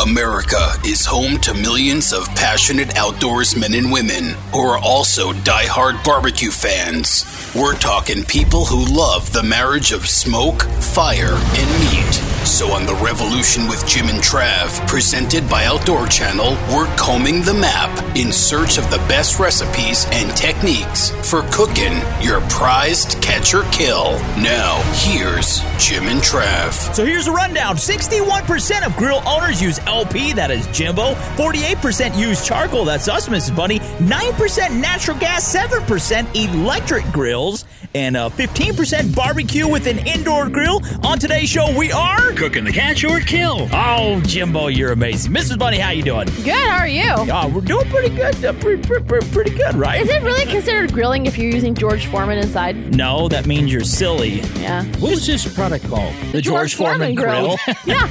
America is home to millions of passionate outdoorsmen and women who are also die-hard barbecue fans. We're talking people who love the marriage of smoke, fire, and meat. So on The Revolution with Jim and Trav, presented by Outdoor Channel, we're combing the map in search of the best recipes and techniques for cooking your prized catch or kill. Now, here's Jim and Trav. So here's a rundown 61% of grill owners use LP, that is Jimbo. 48% use charcoal, that's us, Mrs. Bunny. 9% natural gas, 7% electric grills, and uh, 15% barbecue with an indoor grill. On today's show, we are Cooking the catch or kill. Oh, Jimbo, you're amazing. Mrs. Bunny, how you doing? Good. How are you? Oh, we're doing pretty good. Uh, pretty, pretty, pretty good, right? Is it really considered grilling if you're using George Foreman inside? No, that means you're silly. Yeah. What is this product called? The George, Foreman, grill. yeah.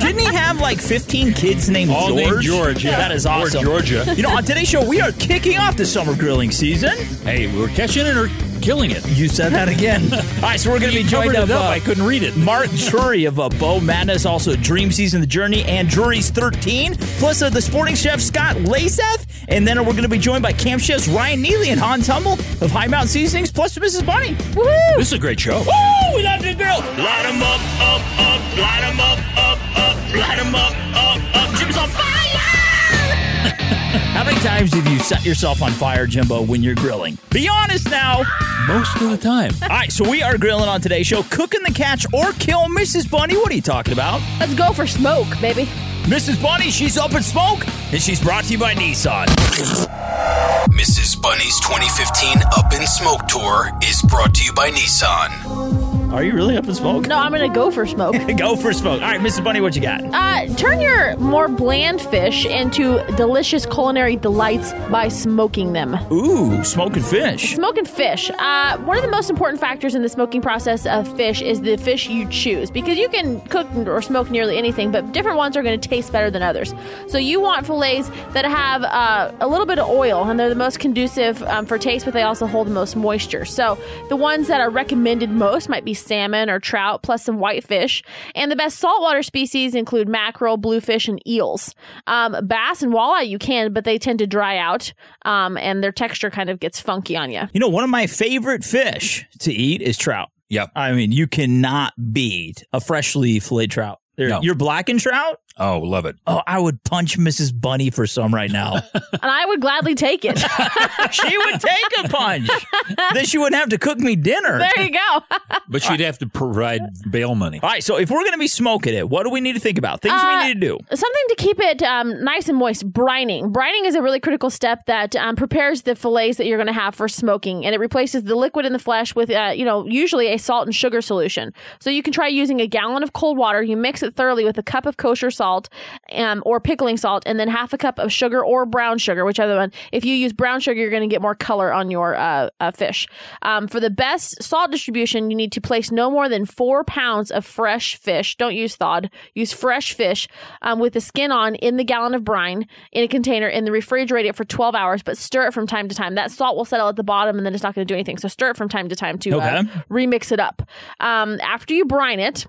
Didn't he have like 15 kids named All George? named George, yeah. That is Or awesome. Georgia. You know, on today's show, we are kicking off the summer grilling season. Hey, we're catching it or killing it. You said that again. All right, so we're going to be You joined covered up. uh, I couldn't read it. Mark Drury of uh, Bow Madness, also Dream Season, The Journey, and Drury's 13, plus uh, the sporting chef Scott Leysath. And then we're going to be joined by camp chefs Ryan Neely and Hans Hummel of High Mountain Seasonings, plus Mrs. Bunny. Woohoo! This is a great show. Woo! We love to grill. Light them up, up, up. Light them up, up. Light 'em up, up, up. Jim's on fire! How many times have you set yourself on fire, Jimbo, when you're grilling? Be honest now. Most of the time. All right, so we are grilling on today's show, cooking the catch or kill Mrs. Bunny. What are you talking about? Let's go for smoke, baby. Mrs. Bunny, she's up in smoke, and she's brought to you by Nissan. Mrs. Bunny's 2015 Up in Smoke Tour is brought to you by Nissan. Are you really up in smoke? No, I'm gonna go for smoke. Go for smoke. All right, Mrs. Bunny, what you got? Uh, turn your more bland fish into delicious culinary delights by smoking them. Ooh, smoking fish. Smoking fish. Uh, one of the most important factors in the smoking process of fish is the fish you choose because you can cook or smoke nearly anything, but different ones are going to taste better than others. So you want fillets that have uh, a little bit of oil, and they're the most conducive um, for taste, but they also hold the most moisture. So the ones that are recommended most might be salmon or trout, plus some whitefish. And the best saltwater species include mackerel, bluefish, and eels. Um, bass and walleye you can, but they tend to dry out, um, and their texture kind of gets funky on you. You know, one of my favorite fish to eat is trout. Yep. I mean, you cannot beat a freshly filleted trout. They're- No. You're blackened trout? Oh, love it. Oh, I would punch Mrs. Bunny for some right now. and I would gladly take it. she would take a punch. then she wouldn't have to cook me dinner. there you go. But she'd have to provide bail money. All right, so if we're going to be smoking it, what do we need to think about? Things Uh, we need to do. Something to keep it um, nice and moist. Brining. Brining is a really critical step that um, prepares the fillets that you're going to have for smoking, and it replaces the liquid in the flesh with, uh, you know, usually a salt and sugar solution. So you can try using a gallon of cold water. You mix it thoroughly with a cup of kosher salt um, or pickling salt, and then half a cup of sugar or brown sugar, whichever one. If you use brown sugar, you're going to get more color on your uh, uh, fish. Um, for the best salt distribution, you need to place no more than four pounds of fresh fish. Don't use thawed. Use fresh fish um, with the skin on in the gallon of brine in a container and then refrigerate it for 12 hours, but stir it from time to time. That salt will settle at the bottom and then it's not going to do anything. So stir it from time to time to uh, remix it up. Um, after you brine it,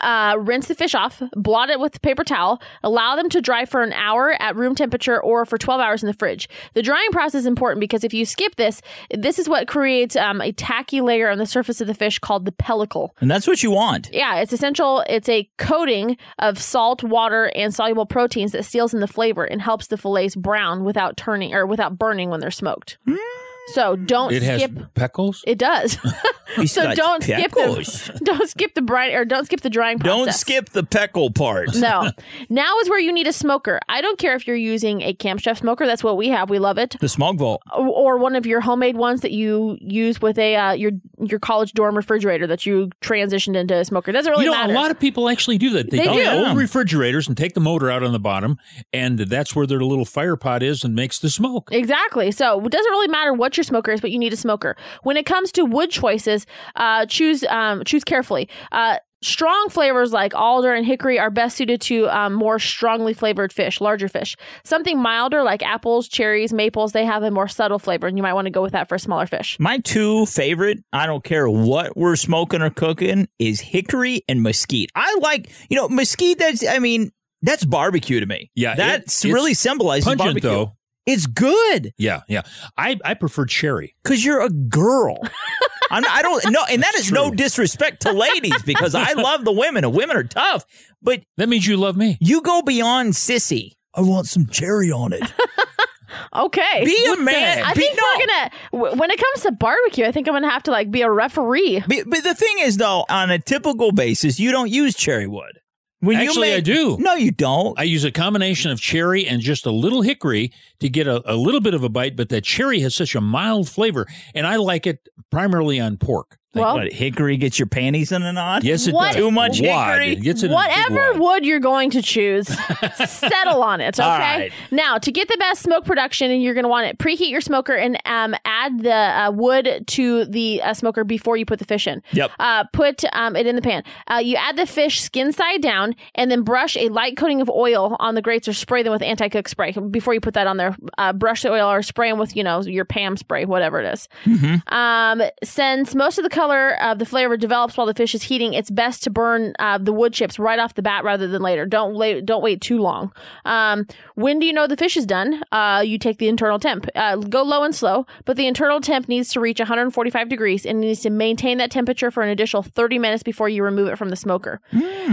uh, rinse the fish off, blot it with a paper towel, allow them to dry for an hour at room temperature or for 12 hours in the fridge. The drying process is important because if you skip this, this is what creates um, a tacky layer on the surface of the fish called the pellicle. And that's what you want. Yeah, it's essential. It's a coating of salt, water, and soluble proteins that seals in the flavor and helps the fillets brown without turning or without burning when they're smoked. So don't It has skip. peckles. It does. So don't skip peckles. the don't skip the brine or don't skip the drying process. Don't skip the peckle part. No. now is where you need a smoker. I don't care if you're using a Camp Chef smoker. That's what we have. We love it. The Smoke Vault. Or one of your homemade ones that you use with a uh, your your college dorm refrigerator that you transitioned into a smoker. It doesn't really you know, matter. a lot of people actually do that. They, They do. old refrigerators and take the motor out on the bottom, and that's where their little fire pot is and makes the smoke. Exactly. So it doesn't really matter what your smoker is, but you need a smoker. When it comes to wood choices, uh, choose um, choose carefully. Uh, strong flavors like alder and hickory are best suited to um, more strongly flavored fish, larger fish. Something milder like apples, cherries, maples, they have a more subtle flavor, and you might want to go with that for a smaller fish. My two favorite, I don't care what we're smoking or cooking, is hickory and mesquite. I like, you know, mesquite, that's, I mean, that's barbecue to me. Yeah, it- That's it's really symbolizes Pungent barbecue. though. It's good Yeah, yeah. I I prefer cherry. because you're a girl. I'm, I don't know, and that is no true. disrespect to ladies because I love the women and women are tough, but That means you love me. you go beyond sissy. I want some cherry on it. Okay. Be a man. I Be- think no. we're gonna. When it comes to barbecue, I think I'm gonna have to like be a referee. But, but the thing is, though, on a typical basis, you don't use cherry wood. When Actually, you I do. No, you don't. I use a combination of cherry and just a little hickory to get a, a little bit of a bite, but that cherry has such a mild flavor, and I like it primarily on pork. Well, what, hickory gets your panties in a knot? Yes, it What- does. Too much Wad. hickory? It gets in a Whatever wood you're going to choose, settle on it. Okay. All right. Now, to get the best smoke production, and you're going to want it preheat your smoker and um, add the uh, wood to the uh, smoker before you put the fish in. Yep. Uh, put um, it in the pan. Uh, you add the fish skin side down, and then brush a light coating of oil on the grates, or spray them with anti-cook spray before you put that on there. Uh, brush the oil or spray them with you know your Pam spray, whatever it is. Um, since most of the color of the flavor develops while the fish is heating, it's best to burn uh, the wood chips right off the bat rather than later. Don't wait, don't wait too long. Um, when do you know the fish is done? Uh, you take the internal temp. Uh, go low and slow, but the internal temp needs to reach 145 degrees and needs to maintain that temperature for an additional 30 minutes before you remove it from the smoker.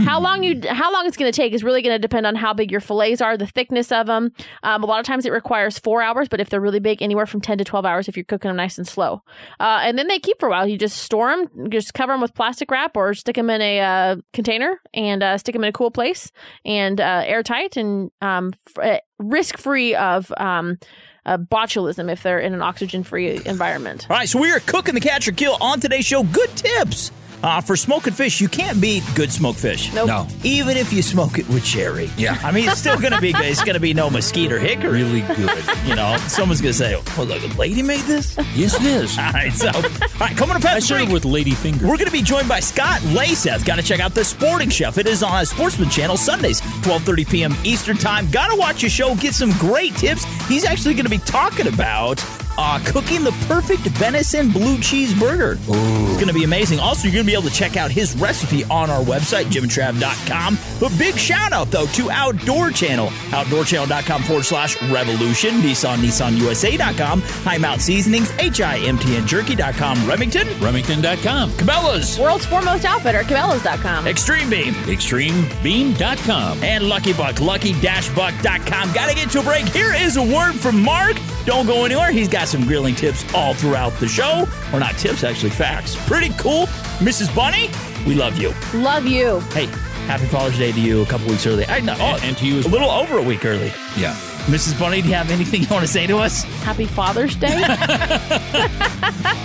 How long you how long it's going to take is really going to depend on how big your fillets are, the thickness of them. Um, a lot of times it requires four hours, but if they're really big, anywhere from 10 to 12 hours if you're cooking them nice and slow. Uh, and then they keep for a while. You just store them, just cover them with plastic wrap or stick them in a uh, container and uh, stick them in a cool place and uh, airtight and um, f- uh, risk free of um, uh, botulism if they're in an oxygen free environment. All right, so we are cooking the catch or kill on today's show. Good tips uh, for smoking fish. You can't beat good smoked fish. Nope. No, Even if you smoke it with cherry. Yeah. I mean, it's still going to be good. It's going to be no mesquite or hickory. really good. You know, someone's going to say, oh, look, a lady made this? yes, it is. All right, so, all right, coming up I past the break. with lady Finger. We're going to be joined by Scott Leysath. Got to check out the Sporting Chef. It is on a Sportsman Channel Sundays, 12:30 p.m. Eastern Time. Got to watch his show, get some great tips. He's actually going to be talking about uh, cooking the perfect venison blue cheeseburger. It's going to be amazing. Also, you're going to be able to check out his recipe on our website, jimandtrav.com. But big shout out, though, to Outdoor Channel, outdoorchannel.com forward slash revolution, Nissan, NissanUSA.com, High Mount Seasonings, HIMTN Jerky.com, Remington, Remington.com. Cabela's, World's foremost outfitter, Cabela's.com. Extreme Beam, ExtremeBeam.com. and Lucky Buck, lucky-buck.com. Gotta get to a break. Here is a word from Mark. Don't go anywhere. He's got some grilling tips all throughout the show. Or not tips, actually, facts. Pretty cool. Mrs. Bunny, we love you. Love you. Hey, happy Father's Day to you a couple weeks early. I know. And- and to you as A little over a week early. Yeah. Mrs. Bunny, do you have anything you want to say to us? Happy Father's Day. All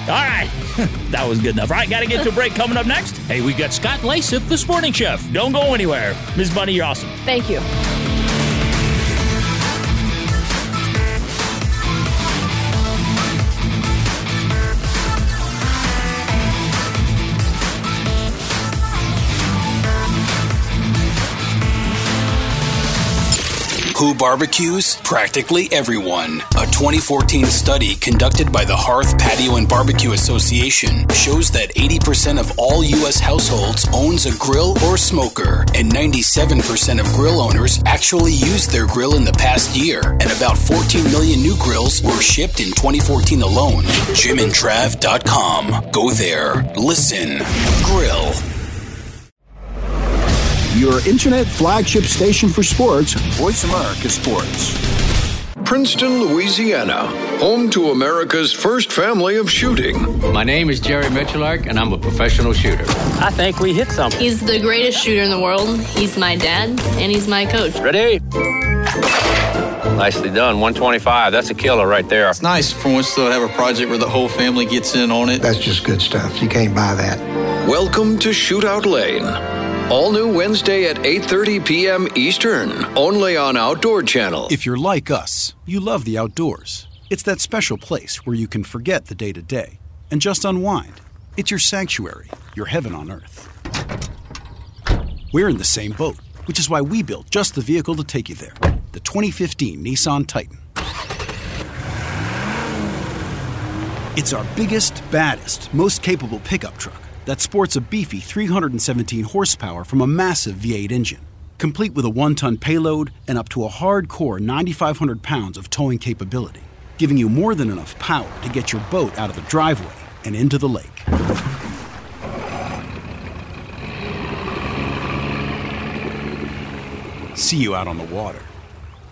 right. that was good enough. All right, gotta get to a break. Coming up next, Hey, we got Scott Leysath, the sporting chef. don't go anywhere. Ms. Bunny, you're awesome. Thank you. Who barbecues? Practically everyone. A 2014 study conducted by the Hearth Patio and Barbecue Association shows that 80% of all U.S. households owns a grill or smoker, and 97% of grill owners actually used their grill in the past year, and about 14 million new grills were shipped in 2014 alone. JimandTrav.com. Go there, listen, grill. Your internet flagship station for sports, Voice America Sports. Princeton, Louisiana, home to America's first family of shooting. My name is Jerry Miculek, and I'm a professional shooter. I think we hit something. He's the greatest shooter in the world. He's my dad, and he's my coach. Ready? Nicely done. 125. That's a killer right there. It's nice for once to have a project where the whole family gets in on it. That's just good stuff. You can't buy that. Welcome to Shootout Lane. All new Wednesday at 8:30 p.m. Eastern, only on Outdoor Channel. If you're like us, you love the outdoors. It's that special place where you can forget the day-to-day and just unwind. It's your sanctuary, your heaven on earth. We're in the same boat, which is why we built just the vehicle to take you there. The 2015 Nissan Titan. It's our biggest, baddest, most capable pickup truck that sports a beefy 317 horsepower from a massive V8 engine, complete with a one ton payload and up to a hardcore 9,500 pounds of towing capability, giving you more than enough power to get your boat out of the driveway and into the lake. See you out on the water.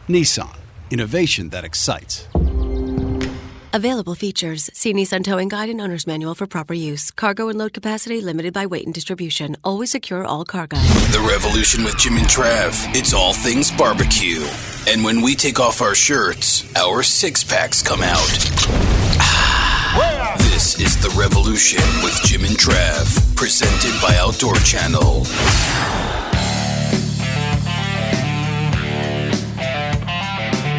Nissan, innovation that excites. Available features. See Nissan Towing Guide and Owner's Manual for proper use. Cargo and load capacity limited by weight and distribution. Always secure all cargo. The Revolution with Jim and Trav. It's all things barbecue. And when we take off our shirts, our six packs come out. This is The Revolution with Jim and Trav, presented by Outdoor Channel.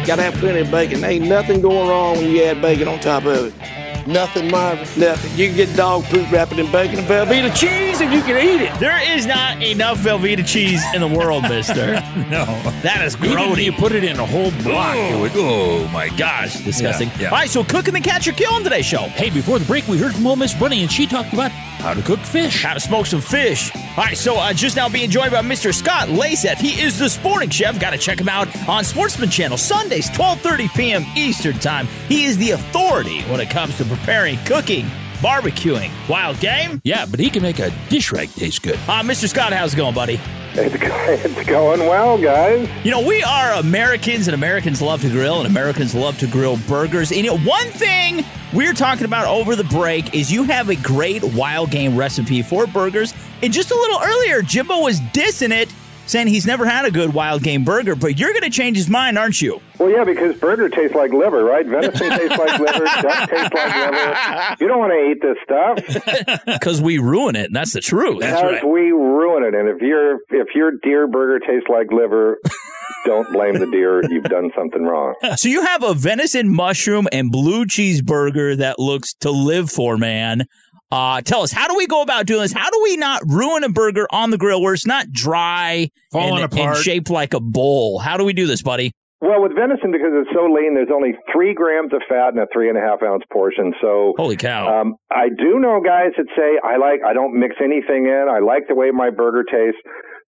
Gotta have plenty of bacon. Ain't nothing going wrong when you add bacon on top of it. Nothing, Marvin. Nothing. You can get dog poop wrapped in bacon and Velveeta cheese and you can eat it. There is not enough Velveeta cheese in the world, mister. no. That is Even if grody. you put it in a whole block, it would. Oh, oh my gosh, disgusting. Yeah, yeah. All right, so cooking the catch or kill on today's show. Hey, before the break, we heard from Old Miss Bunny, and she talked about how to cook fish. How to smoke some fish. All right, so uh, just now being joined by Mr. Scott Leysath. He is the sporting chef. Got to check him out on Sportsman Channel Sundays, 12:30 p.m. Eastern Time. He is the authority when it comes to preparing, cooking, barbecuing, wild game. Yeah, but he can make a dish rag taste good. Uh, Mr. Scott, how's it going, buddy? It's, going well, guys. You know, we are Americans, and Americans love to grill, and Americans love to grill burgers. And you know, one thing we are talking about over the break is you have a great wild game recipe for burgers. And just a little earlier, Jimbo was dissing it, saying he's never had a good wild game burger, but you're going to change his mind, aren't you? Well, yeah, because burger tastes like liver, right? Venison tastes like liver. Duck tastes like liver. You don't want to eat this stuff Because we ruin it, and that's the truth. because we ruin it. And if your if your deer burger tastes like liver, don't blame the deer. You've done something wrong. So you have a venison, mushroom, and blue cheese burger that looks to live for, man. Uh, tell us, how do we go about doing this? How do we not ruin a burger on the grill where it's not dry Falling and, apart. and shaped like a bowl? How do we do this, buddy? Well, with venison, because it's so lean, there's only three grams of fat in a three and a half ounce portion. So Holy cow. Um, I do know guys that say I like I don't mix anything in. I like the way my burger tastes,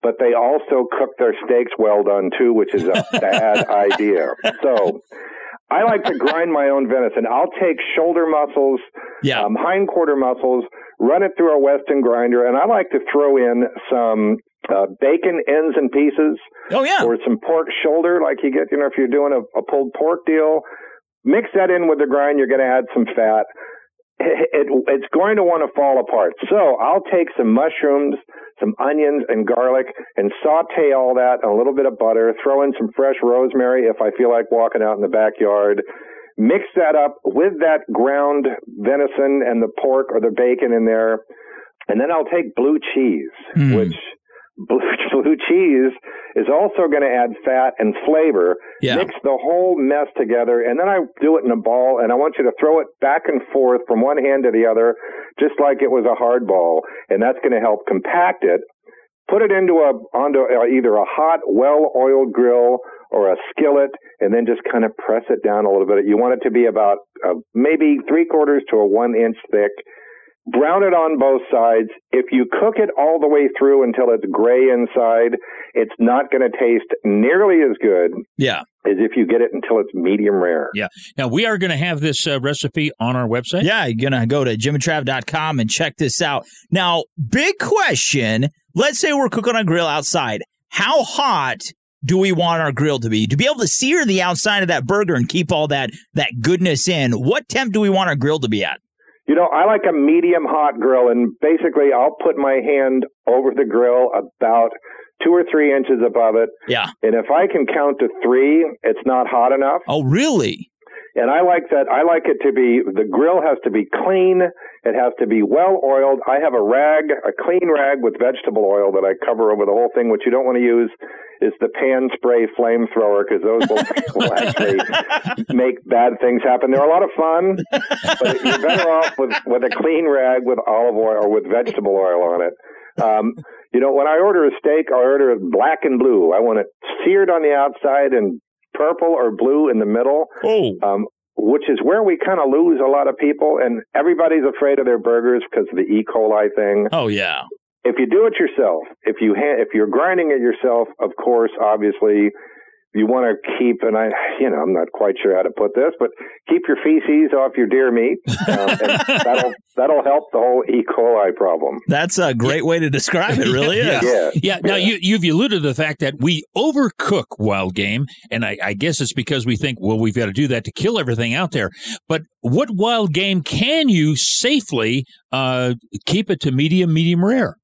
but they also cook their steaks well done too, which is a bad idea. So I like to grind my own venison. I'll take shoulder muscles, yeah. um, hind quarter muscles, run it through a Weston grinder, and I like to throw in some uh, bacon ends and pieces. Oh yeah. Or some pork shoulder, like you get, you know, if you're doing a, a pulled pork deal. Mix that in with the grind. You're going to add some fat. It, it, it's going to want to fall apart. So I'll take some mushrooms, some onions and garlic and saute all that in a little bit of butter. Throw in some fresh rosemary if I feel like walking out in the backyard. Mix that up with that ground venison and the pork or the bacon in there. And then I'll take blue cheese, Hmm. which blue, blue cheese is also going to add fat and flavor. Yeah. Mix the whole mess together, and then I do it in a ball, and I want you to throw it back and forth from one hand to the other, just like it was a hard ball, and that's going to help compact it. Put it into a onto uh, either a hot, well-oiled grill or a skillet, and then just kind of press it down a little bit. You want it to be about uh, maybe three quarters to a one inch thick. Brown it on both sides. If you cook it all the way through until it's gray inside, it's not going to taste nearly as good Yeah. as if you get it until it's medium rare. Yeah. Now, we are going to have this uh, recipe on our website. Yeah, you're going to go to jimandtrav.com and check this out. Now, big question. Let's say we're cooking on a grill outside. How hot do we want our grill to be? To be able to sear the outside of that burger and keep all that that goodness in, what temp do we want our grill to be at? You know, I like a medium hot grill, and basically, I'll put my hand over the grill about two or three inches above it. Yeah. And if I can count to three, it's not hot enough. Oh, really? And I like that. I like it to be, the grill has to be clean. It has to be well oiled. I have a rag, a clean rag with vegetable oil that I cover over the whole thing. What you don't want to use is the pan spray flamethrower because those will, will actually make bad things happen. They're a lot of fun, but you're better off with, with a clean rag with olive oil or with vegetable oil on it. Um, you know, when I order a steak, I order it black and blue. I want it seared on the outside and purple or blue in the middle. Oh. Um, which is where we kind of lose a lot of people, and everybody's afraid of their burgers because of the E. coli thing. Oh yeah. If you do it yourself, if you ha- if you're grinding it yourself, of course, obviously, you want to keep, and I, you know, I'm not quite sure how to put this, but keep your feces off your deer meat. Um, and that'll that'll help the whole E. coli problem. That's a great way to describe it. Really is. Yeah. Yeah. Now you you've alluded to the fact that we overcook wild game, and I, I guess it's because we think, well, we've got to do that to kill everything out there. But what wild game can you safely uh, keep it to medium, medium rare?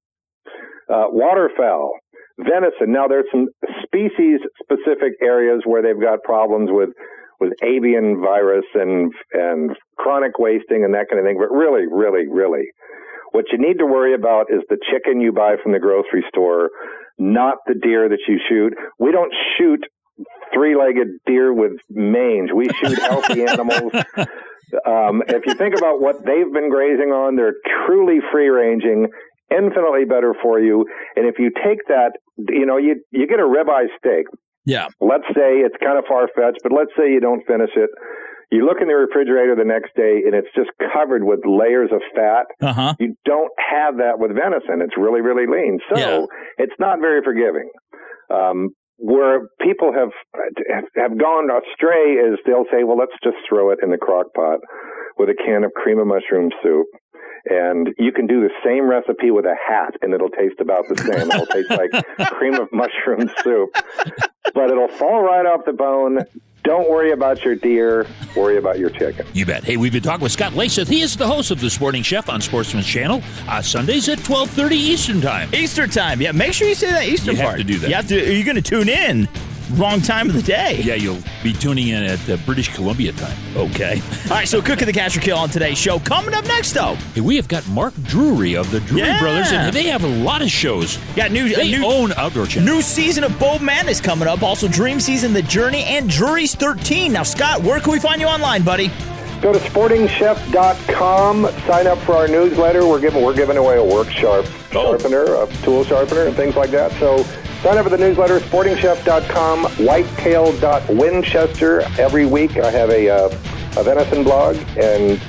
uh, waterfowl, venison. Now there's some species specific areas where they've got problems with with avian virus and and chronic wasting and that kind of thing. But really, really, really, what you need to worry about is the chicken you buy from the grocery store, not the deer that you shoot. We don't shoot three-legged deer with mange. We shoot healthy animals. Um, if you think about what they've been grazing on, they're truly free-ranging infinitely better for you. And if you take that, you know, you you get a ribeye steak. Yeah. Let's say it's kind of far fetched, but let's say you don't finish it. You look in the refrigerator the next day and it's just covered with layers of fat. Uh-huh. You don't have that with venison. It's really, really lean. So Yeah. it's not very forgiving. Um, where people have have gone astray is they'll say, well, let's just throw it in the crock pot with a can of cream of mushroom soup. And you can do the same recipe with a hat and it'll taste about the same. It'll taste like cream of mushroom soup, but it'll fall right off the bone. Don't worry about your deer. Worry about your chicken. You bet. Hey, we've been talking with Scott Leysath. He is the host of the Sporting Chef on Sportsman's Channel uh, Sundays at twelve thirty Eastern Time. Eastern time. Yeah, make sure you say that Eastern You have to do that. You have to. Are you going to tune in? Wrong time of the day. Yeah, you'll be tuning in at uh, British Columbia time. Okay. All right. So, cooking the cash or kill on today's show. Coming up next, though. Hey, we have got Mark Drury of the Drury Yeah. Brothers, and they have a lot of shows. Got new. They new own Outdoor Channel. New season of Bow Madness coming up. Also, Dream Season, The Journey, and Drury's 13. Now, Scott, where can we find you online, buddy? Go to sportingchef.com. Sign up for our newsletter. We're giving we're giving away a work sharp sharpener, a tool sharpener, and things like that. So sign up for the newsletter. Sportingchef.com. Whitetail.winchester. Every week I have a uh, a venison blog, and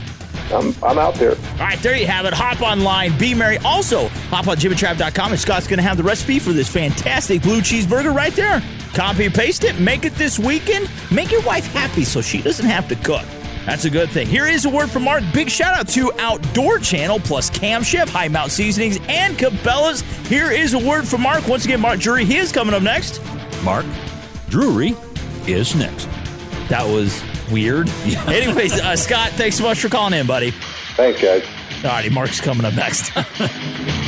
I'm I'm out there. All right, there you have it. Hop online, be merry. Also, hop on jimandtrav.com, and Scott's going to have the recipe for this fantastic blue cheeseburger right there. Copy paste it, make it this weekend. Make your wife happy so she doesn't have to cook. That's a good thing. Here is a word from Mark. Big shout out to Outdoor Channel plus Camp Chef, High Mount Seasonings, and Cabela's. Here is a word from Mark. Once again, Mark Drury, he is coming up next. Mark Drury is next. That was weird. Anyways, uh, Scott, thanks so much for calling in, buddy. Thanks, guys. All righty, Mark's coming up next.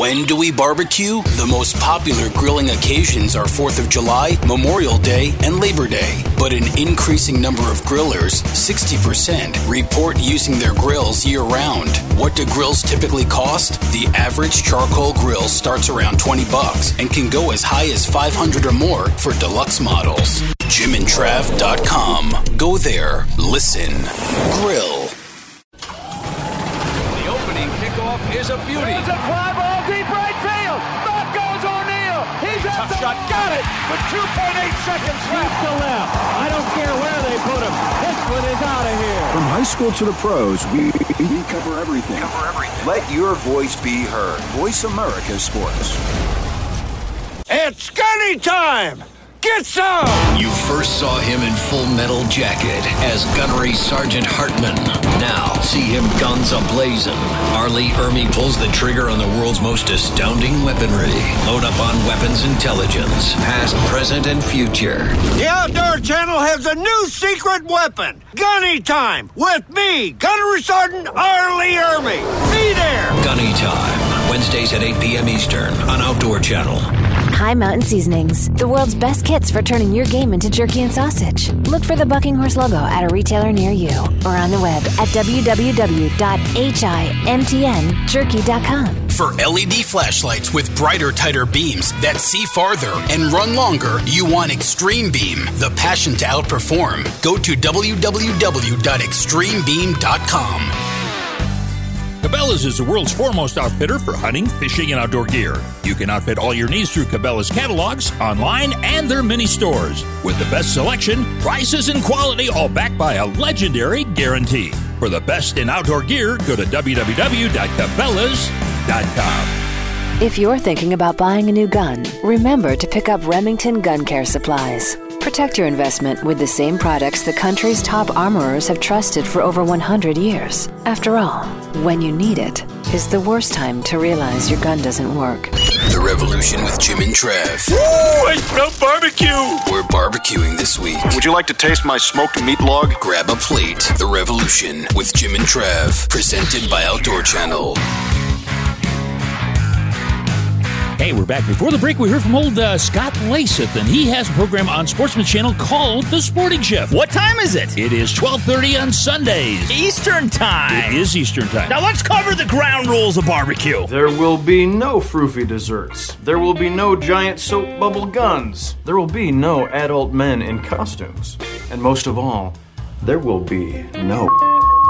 When do we barbecue? The most popular grilling occasions are 4th of July, Memorial Day, and Labor Day. But an increasing number of grillers, 60%, report using their grills year round. What do grills typically cost? The average charcoal grill starts around 20 bucks and can go as high as 500 or more for deluxe models. JimandTrav.com. Go there, listen, grill. The opening kickoff is a beauty. It's a fly ball deep right field. Back goes O'Neal. He's at the shot. Got it with 2.8 seconds left. to left. I don't care where they put him. This one is out of here. From high school to the pros, we, we cover everything. Cover everything. Let your voice be heard. Voice America Sports. It's Scully time. Get some! You first saw him in Full Metal Jacket as Gunnery Sergeant Hartman. Now, see him guns ablazing. R. Lee Ermey pulls the trigger on the world's most astounding weaponry. Load up on weapons intelligence, past, present, and future. The Outdoor Channel has a new secret weapon. Gunny Time with me, Gunnery Sergeant R. Lee Ermey. Be there! Gunny Time, Wednesdays at 8 p.m. Eastern on Outdoor Channel. High Mountain Seasonings, the world's best kits for turning your game into jerky and sausage. Look for the Bucking Horse logo at a retailer near you or on the web at www.himtnjerky.com. For LED flashlights with brighter, tighter beams that see farther and run longer, you want Extreme Beam, the passion to outperform. Go to www.extremebeam.com. Cabela's is the world's foremost outfitter for hunting, fishing, and outdoor gear. You can outfit all your needs through Cabela's catalogs, online, and their mini stores. With the best selection, prices, and quality, all backed by a legendary guarantee. For the best in outdoor gear, go to www.cabela's.com. If you're thinking about buying a new gun, remember to pick up Remington Gun Care Supplies. Protect your investment with the same products the country's top armorers have trusted for over 100 years. After all, when you need it is the worst time to realize your gun doesn't work. The Revolution with Jim and Trav. Ooh, I smell barbecue! We're barbecuing this week. Would you like to taste my smoked meat log? Grab a plate. The Revolution with Jim and Trav. Presented by Outdoor Channel. Hey, we're back. Before the break, we heard from old uh, Scott Leysath, and he has a program on Sportsman Channel called The Sporting Chef. What time is it? It is 12.30 on Sundays. Eastern time. It is Eastern time. Now let's cover the ground rules of barbecue. There will be no froofy desserts. There will be no giant soap bubble guns. There will be no adult men in costumes. And most of all, there will be no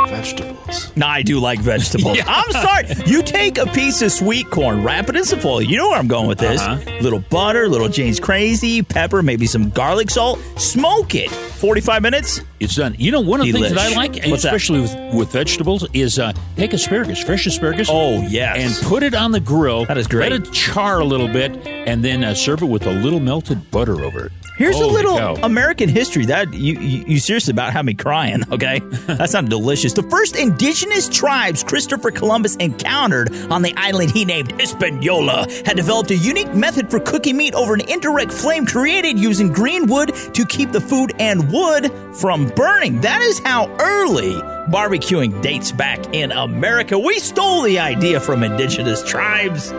vegetables. Nah, I do like vegetables. Yeah. I'm sorry. You take a piece of sweet corn, wrap it in some foil. You know where I'm going with this. Uh-huh. Little butter, little Jane's Krazy, pepper, maybe some garlic salt. Smoke it. 45 minutes. It's done. You know, one of the things that I like, and What's that? especially with, with vegetables, is uh, take asparagus, fresh asparagus. Oh, yes. And put it on the grill. That is great. Let it char a little bit, and then uh, serve it with a little melted butter over it. Here's Holy a little cow. American history that you, you you seriously about had me crying. Okay, that sounded delicious. The first indigenous tribes Christopher Columbus encountered on the island he named Hispaniola had developed a unique method for cooking meat over an indirect flame created using green wood to keep the food and wood from burning. That is how early barbecuing dates back in America. We stole the idea from indigenous tribes.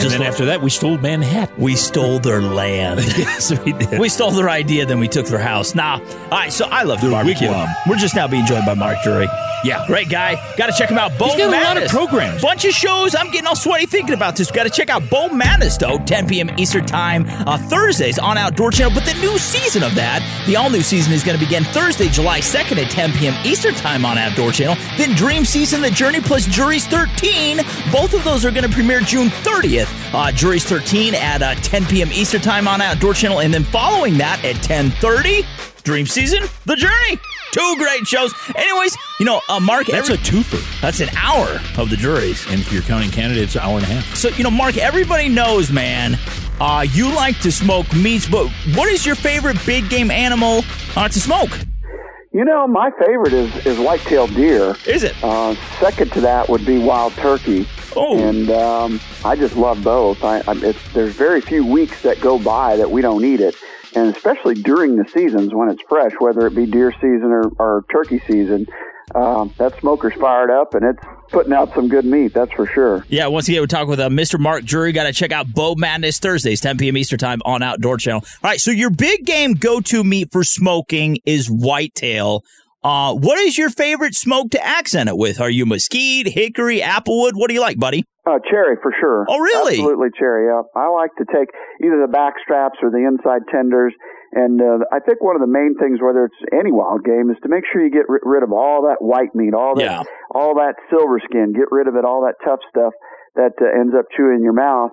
And then after that, we stole Manhattan. We stole their land. yes, we did. We stole their idea, then we took their house. Nah. All right, so I love the barbecue. wigwam. We're just now being joined by Mark Drury. Yeah. Great guy. Got to check him out. Bo He's got a lot of programs. Bunch of shows. I'm getting all sweaty thinking about this. Got to check out Bow Madness, though, 10 p.m. Eastern Time, uh, Thursdays on Outdoor Channel. But the new season of that, the all new season, is going to begin Thursday, July 2nd at 10 p.m. Eastern Time on Outdoor Channel. Then Dream Season, The Journey plus Drury's 13. Both of those are going to premiere June 30th. Uh, Drury's 13 at uh, 10 p.m. Eastern Time on Outdoor Channel. And then following that at 10:30, Dream Season, The Journey. Two great shows. Anyways, you know, uh, Mark, That's every- a twofer. that's an hour of the Drurys. And if you're counting Canada, it's an hour and a half. So, you know, Mark, everybody knows, man, uh, you like to smoke meats, but what is your favorite big game animal uh, to smoke? You know, my favorite is, is white-tailed deer. Is it? Uh, second to that would be wild turkey. Oh. And um, I just love both. I, I, it's, there's very few weeks that go by that we don't eat it. And especially during the seasons when it's fresh, whether it be deer season or, or turkey season, um, that smoker's fired up and it's putting out some good meat, that's for sure. Yeah, once again, we're talking with uh, Mr. Mark Drury. Got to check out Bow Madness Thursdays, 10 p.m. Eastern Time on Outdoor Channel. All right, so your big game go to meat for smoking is whitetail. Uh, what is your favorite smoke to accent it with? Are you mesquite, hickory, applewood? What do you like, buddy? Uh, cherry for sure. Oh, really? Absolutely cherry. Yeah. I like to take either the back straps or the inside tenders. And uh, I think one of the main things, whether it's any wild game, is to make sure you get ri- rid of all that white meat, all that, Yeah. all that silver skin. Get rid of it, all that tough stuff that uh, ends up chewing your mouth.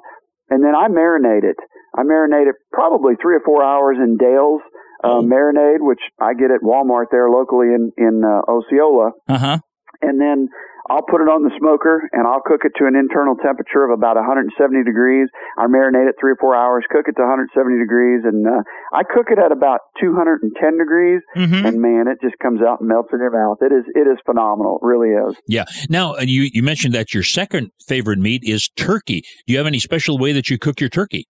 And then I marinate it. I marinate it probably three or four hours in Dale's uh, marinade, which I get at Walmart there locally in in uh, Osceola Uh huh. and then I'll put it on the smoker and I'll cook it to an internal temperature of about 170 degrees. I marinate it three or four hours, cook it to 170 degrees, and uh, I cook it at about 210 degrees. Mm-hmm. And man, it just comes out and melts in your mouth. It is it is phenomenal. It really is. Yeah. Now you you mentioned that your second favorite meat is turkey. Do you have any special way that you cook your turkey?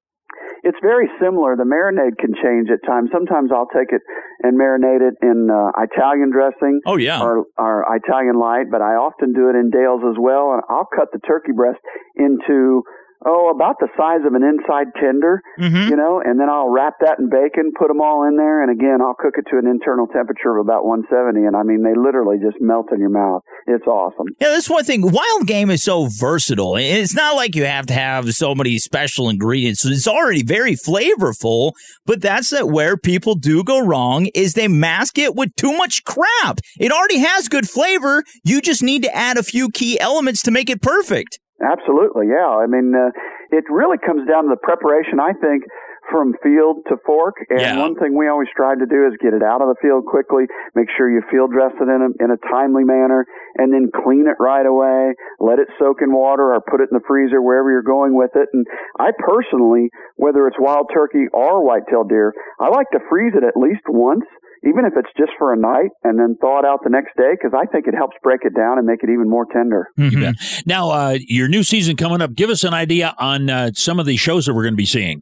It's very similar. The marinade can change at times. Sometimes I'll take it and marinate it in uh, Italian dressing. Oh, yeah. Or, or Italian light, but I often do it in Dale's as well. And I'll cut the turkey breast into oh, about the size of an inside tender, Mm-hmm. you know, and then I'll wrap that in bacon, put them all in there, and again, I'll cook it to an internal temperature of about 170, and I mean, they literally just melt in your mouth. It's awesome. Yeah, that's one thing. Wild game is so versatile. It's not like you have to have so many special ingredients. It's already very flavorful, but that's that where people do go wrong is they mask it with too much crap. It already has good flavor. You just need to add a few key elements to make it perfect. Absolutely, yeah. I mean, uh, it really comes down to the preparation, I think, from field to fork. And Yeah. one thing we always strive to do is get it out of the field quickly, make sure you field dress it in a, in a timely manner, and then clean it right away, let it soak in water or put it in the freezer wherever you're going with it. And I personally, whether it's wild turkey or whitetail deer, I like to freeze it at least once. Even if it's just for a night and then thaw it out the next day, because I think it helps break it down and make it even more tender. You bet. Now, uh, your new season coming up. Give us an idea on uh, some of the shows that we're going to be seeing.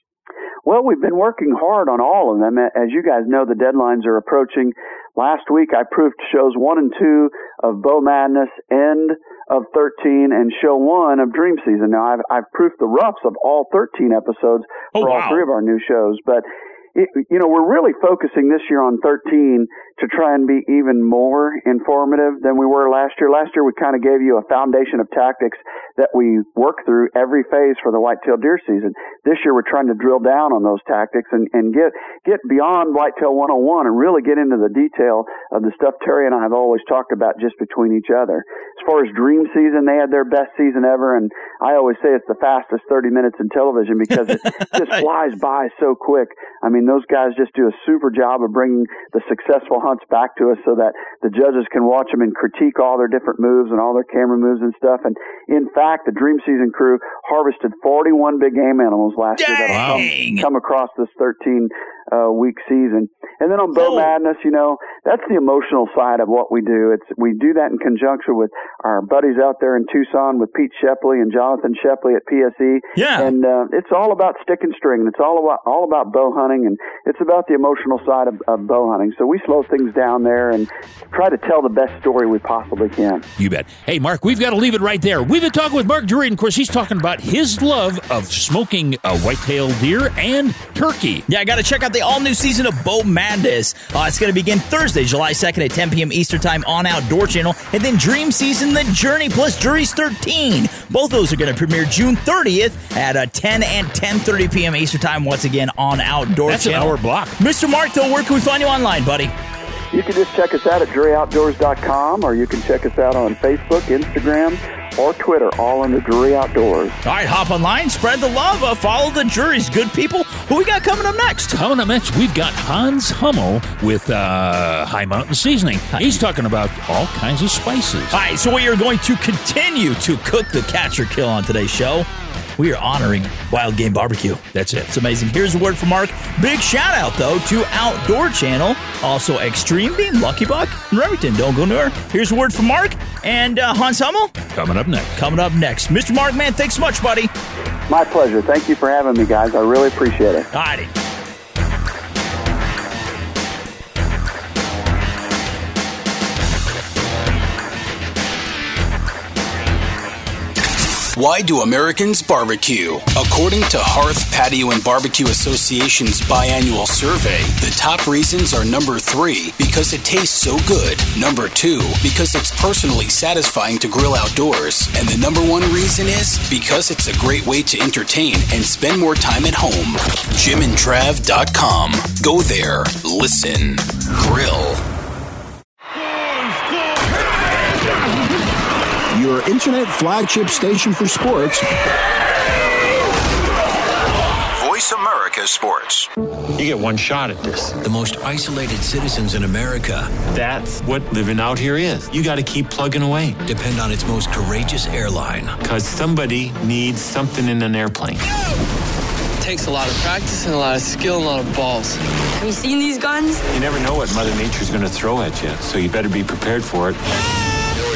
Well, we've been working hard on all of them. As you guys know, the deadlines are approaching. Last week, I proofed shows one and two of Bow Madness, end of 13, and show one of Dream Season. Now, I've, I've proofed the roughs of all 13 episodes Oh, for all three of our new shows, but it, you know, we're really focusing this year on 13 to try and be even more informative than we were last year. Last year, we kind of gave you a foundation of tactics that we work through every phase for the whitetail deer season. This year, we're trying to drill down on those tactics and, and get, get beyond whitetail 101 and really get into the detail of the stuff Terry and I have always talked about just between each other. As far as dream season, they had their best season ever. And I always say it's the fastest 30 minutes in television because it just flies by so quick. I mean, those guys just do a super job of bringing the successful hunts back to us so that the judges can watch them and critique all their different moves and all their camera moves and stuff. And in fact, the Dream Season crew harvested 41 big game animals last year that'll Dang! come, come across this 13 uh, week season. And then on Bow Madness, you know, that's the emotional side of what we do. It's we do that in conjunction with our buddies out there in Tucson with Pete Shepley and Jonathan Shepley at PSE. Yeah. And uh, it's all about stick and string. It's all about all about bow hunting, and it's about the emotional side of, of bow hunting. So we slow things down there and try to tell the best story we possibly can. You bet. Hey, Mark, we've got to leave it right there. We've been talking with Mark Drury, and of course, he's talking about his love of smoking a white-tailed deer and turkey. Yeah, I got to check out the all new season of Bow Madness. Uh, it's going to begin Thursday, July 2nd at 10 p.m. Eastern Time on Outdoor Channel. And then Dream Season, The Journey plus Drury's 13. Both those are going to premiere June 30th at uh, 10 and 10.30 p.m. Eastern Time once again on Outdoor That's an Channel. hour block. Mr. Mark, though, where can we find you online, buddy? You can just check us out at DruryOutdoors.com, or you can check us out on Facebook, Instagram, or Twitter, all under Drury Outdoors. All right, hop online, spread the love, uh, follow the Drurys, good people. Who we got coming up next? Coming up next, we've got Hans Hummel with uh, High Mountain Seasoning. He's talking about all kinds of spices. All right, so we are going to continue to cook the catch or kill on today's show. We are honoring Wild Game Barbecue. That's it. It's amazing. Here's a word from Mark. Big shout out, though, to Outdoor Channel, also Extreme Beam, Lucky Buck, and Remington. Don't go nowhere. Here's a word from Mark and uh, Hans Hummel. Coming up next. Coming up next. Mr. Mark, man, thanks so much, buddy. My pleasure. Thank you for having me, guys. I really appreciate it. All righty. Why do Americans barbecue? According to Hearth Patio and Barbecue Association's biannual survey, the top reasons are number three, because it tastes so good, number two, because it's personally satisfying to grill outdoors, and the number one reason is because it's a great way to entertain and spend more time at home. JimandTrav.com. Go there, listen, grill. Your internet flagship station for sports. Voice America Sports. You get one shot at this. The most isolated citizens in America. That's what living out here is. You got to keep plugging away. Depend on its most courageous airline. Because somebody needs something in an airplane. It takes a lot of practice and a lot of skill and a lot of balls. Have you seen these guns? You never know what Mother Nature's going to throw at you, so you better be prepared for it.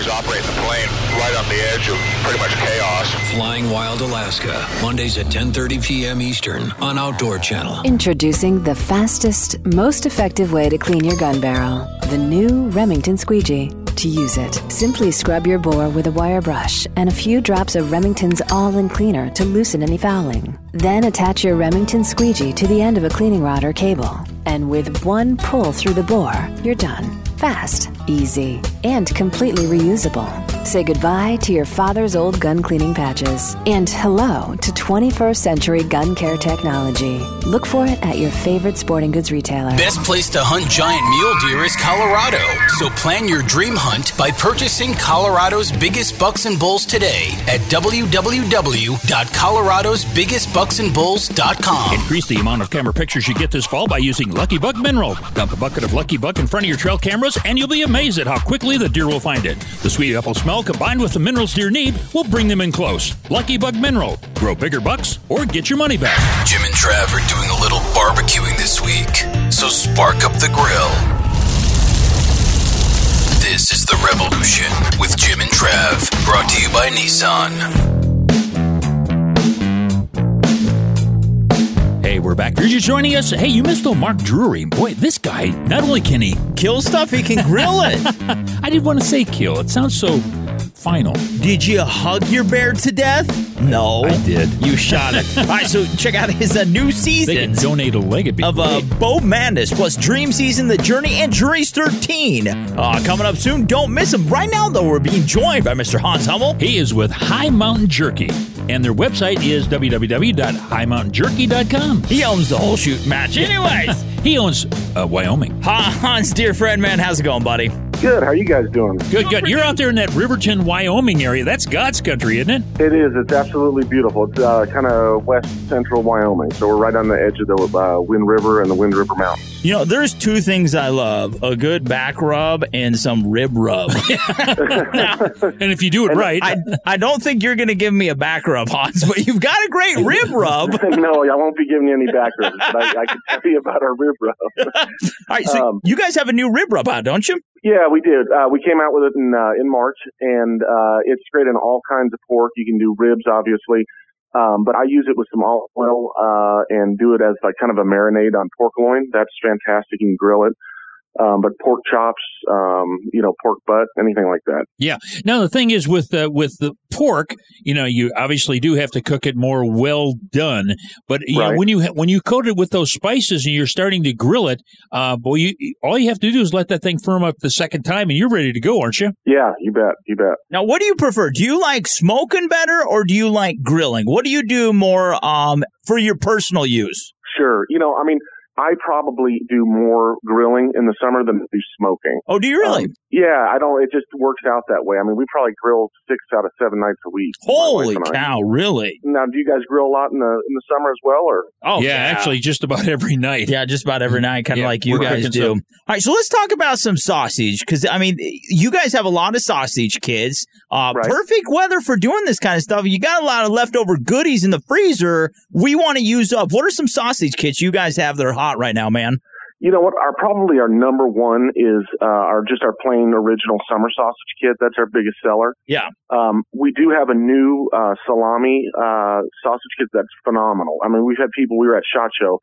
You always operate the plane right on the edge of pretty much chaos. Flying Wild Alaska, Mondays at 10:30 p.m. Eastern on Outdoor Channel. Introducing the fastest, most effective way to clean your gun barrel the new Remington Squeegee. To use it, simply scrub your bore with a wire brush and a few drops of Remington's All In Cleaner to loosen any fouling. Then attach your Remington Squeegee to the end of a cleaning rod or cable. And with one pull through the bore, you're done. Fast, easy, and completely reusable. Say goodbye to your father's old gun cleaning patches and hello to 21st century gun care technology. Look for it at your favorite sporting goods retailer. Best place to hunt giant mule deer is Colorado. So plan your dream hunt by purchasing Colorado's biggest bucks and bulls today at www.coloradosbiggestbucksandbulls.com. Increase the amount of camera pictures you get this fall by using Lucky Buck Mineral. Dump a bucket of Lucky Buck in front of your trail cameras, and you'll be amazed at how quickly the deer will find it. The sweet apple smell combined with the minerals deer need will bring them in close. Lucky Buck Mineral. Grow bigger bucks or get your money back. Jim and Trav are doing a little barbecuing this week, so spark up the grill. This is The Revolution with Jim and Trav, brought to you by Nissan. Hey, we're back. You're just joining us. Hey, you missed old Mark Drury. Boy, this guy, not only can he kill stuff, he can grill it. I didn't want to say kill. It sounds so final. Did you hug your bear to death? No. I did. You shot it. All right, so check out his uh, new season. They can donate a leg it'd be of uh, Bow Madness plus Dream Season, The Journey, and Drury's 13. Uh, coming up soon. Don't miss him. Right now, though, we're being joined by Mr. Hans Hummel. He is with High Mountain Jerky, and their website is www.highmountainjerky.com. He owns the whole shoot match. Anyways, he owns uh, Wyoming. Hans, dear friend, man, how's it going, buddy? Good. How are you guys doing? Good, good. You're out there in that Riverton, Wyoming area. That's God's country, isn't it? It is. It's absolutely beautiful. It's uh, kind of west central Wyoming. So we're right on the edge of the uh, Wind River and the Wind River Mountains. You know, there's two things I love a good back rub and some rib rub. now, and if you do it right. I, I don't think you're going to give me a back rub, Hans, but you've got a great rib rub. no, I won't be giving you any back rubs, but I, I can tell you about our rib rub. All right. So um, you guys have a new rib rub out, don't you? Yeah, we did. Uh, we came out with it in uh, in March, and uh, it's great in all kinds of pork. You can do ribs, obviously, um, but I use it with some olive oil uh, and do it as like kind of a marinade on pork loin. That's fantastic. You can grill it. Um, but pork chops, um, you know, pork butt, anything like that. Yeah. Now the thing is with the with the pork, you know, you obviously do have to cook it more well done. But you Right. know, when you when you coat it with those spices and you're starting to grill it, uh, boy, you all you have to do is let that thing firm up the second time, and you're ready to go, aren't you? Yeah, you bet. You bet. Now, what do you prefer? Do you like smoking better or do you like grilling? What do you do more um, for your personal use? Sure. You know, I mean, I probably do more grilling in the summer than I do smoking. Oh, do you really? Um, yeah, I don't. It just works out that way. I mean, we probably grill six out of seven nights a week. Holy wife and I. cow, really? Now, do you guys grill a lot in the in the summer as well, or? Oh, yeah, actually, just about every night. Yeah, just about every night, kind of Yeah, like you guys do. some- All right, so let's talk about some sausage because I mean, you guys have a lot of sausage kids. Uh, Perfect weather for doing this kind of stuff. You got a lot of leftover goodies in the freezer. We want to use up. What are some sausage kits you guys have that are right now, man? You know what? Our probably our number one is uh, our just our plain original summer sausage kit. That's our biggest seller. Yeah. Um, we do have a new uh, salami uh, sausage kit that's phenomenal. I mean, we've had people. We were at Shot Show,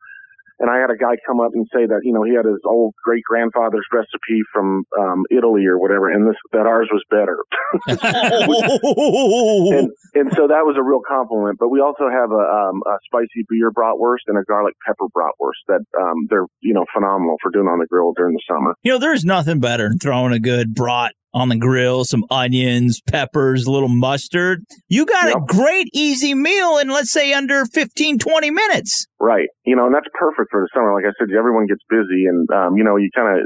and I had a guy come up and say that you know he had his old great grandfather's recipe from um, Italy or whatever, and this that ours was better. and, and so that was a real compliment. But we also have a, um, a spicy beer bratwurst and a garlic pepper bratwurst that um, they're you know phenomenal for doing on the grill during the summer. You know, there's nothing better than throwing a good brat on the grill, some onions, peppers, a little mustard. You got a great, easy meal in, let's say, under 15, 20 minutes. Right. You know, and that's perfect for the summer. Like I said, everyone gets busy and, um, you know, you kind of,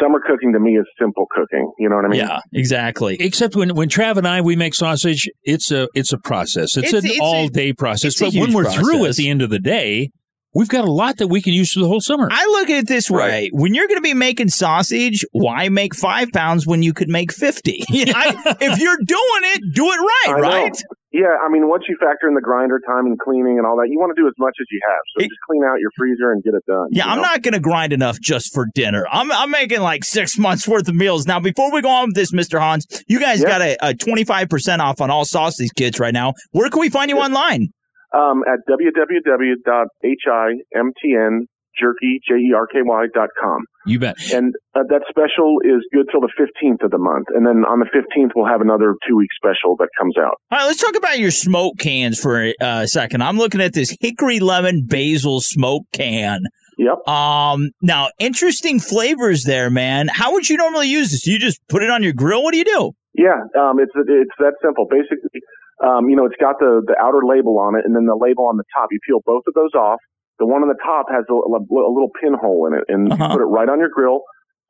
summer cooking to me is simple cooking. You know what I mean? Yeah, exactly. Except when when Trav and I we make sausage, it's a it's a process. It's, It's- an it's a- all day process. But when we're through at the end of the day, we've got a lot that we can use for the whole summer. I look at it this way: when you're going to be making sausage, why make five pounds when you could make fifty? I, if you're doing it, do it right, I know. right? Yeah, I mean, once you factor in the grinder time and cleaning and all that, you want to do as much as you have. So just clean out your freezer and get it done. Yeah, you I'm not going to grind enough just for dinner. I'm I'm making like six months worth of meals now. Before we go on with this, Mister Hans, you guys got a, a 25 percent off on all sausage kits right now. Where can we find you online? Um, at www.himtnjerky.com. You bet. And uh, that special is good till the 15th of the month. And then on the 15th, we'll have another two week special that comes out. All right, let's talk about your smoke cans for a uh, second. I'm looking at this hickory lemon basil smoke can. Yep. Um. Now, interesting flavors there, man. How would you normally use this? You just put it on your grill. What do you do? Yeah, um, it's it's that simple. Basically, um, you know, it's got the the outer label on it, and then the label on the top. You peel both of those off. The one on the top has a, a little pinhole in it, and Uh-huh. you put it right on your grill.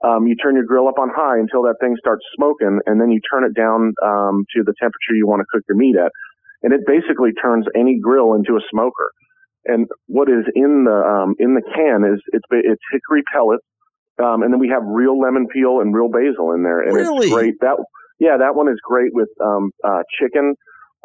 Um, you turn your grill up on high until that thing starts smoking, and then you turn it down um, to the temperature you want to cook your meat at, and it basically turns any grill into a smoker. And what is in the um, in the can is it's it's hickory pellets, um, and then we have real lemon peel and real basil in there, and Really? it's great. That yeah, that one is great with um, uh, chicken,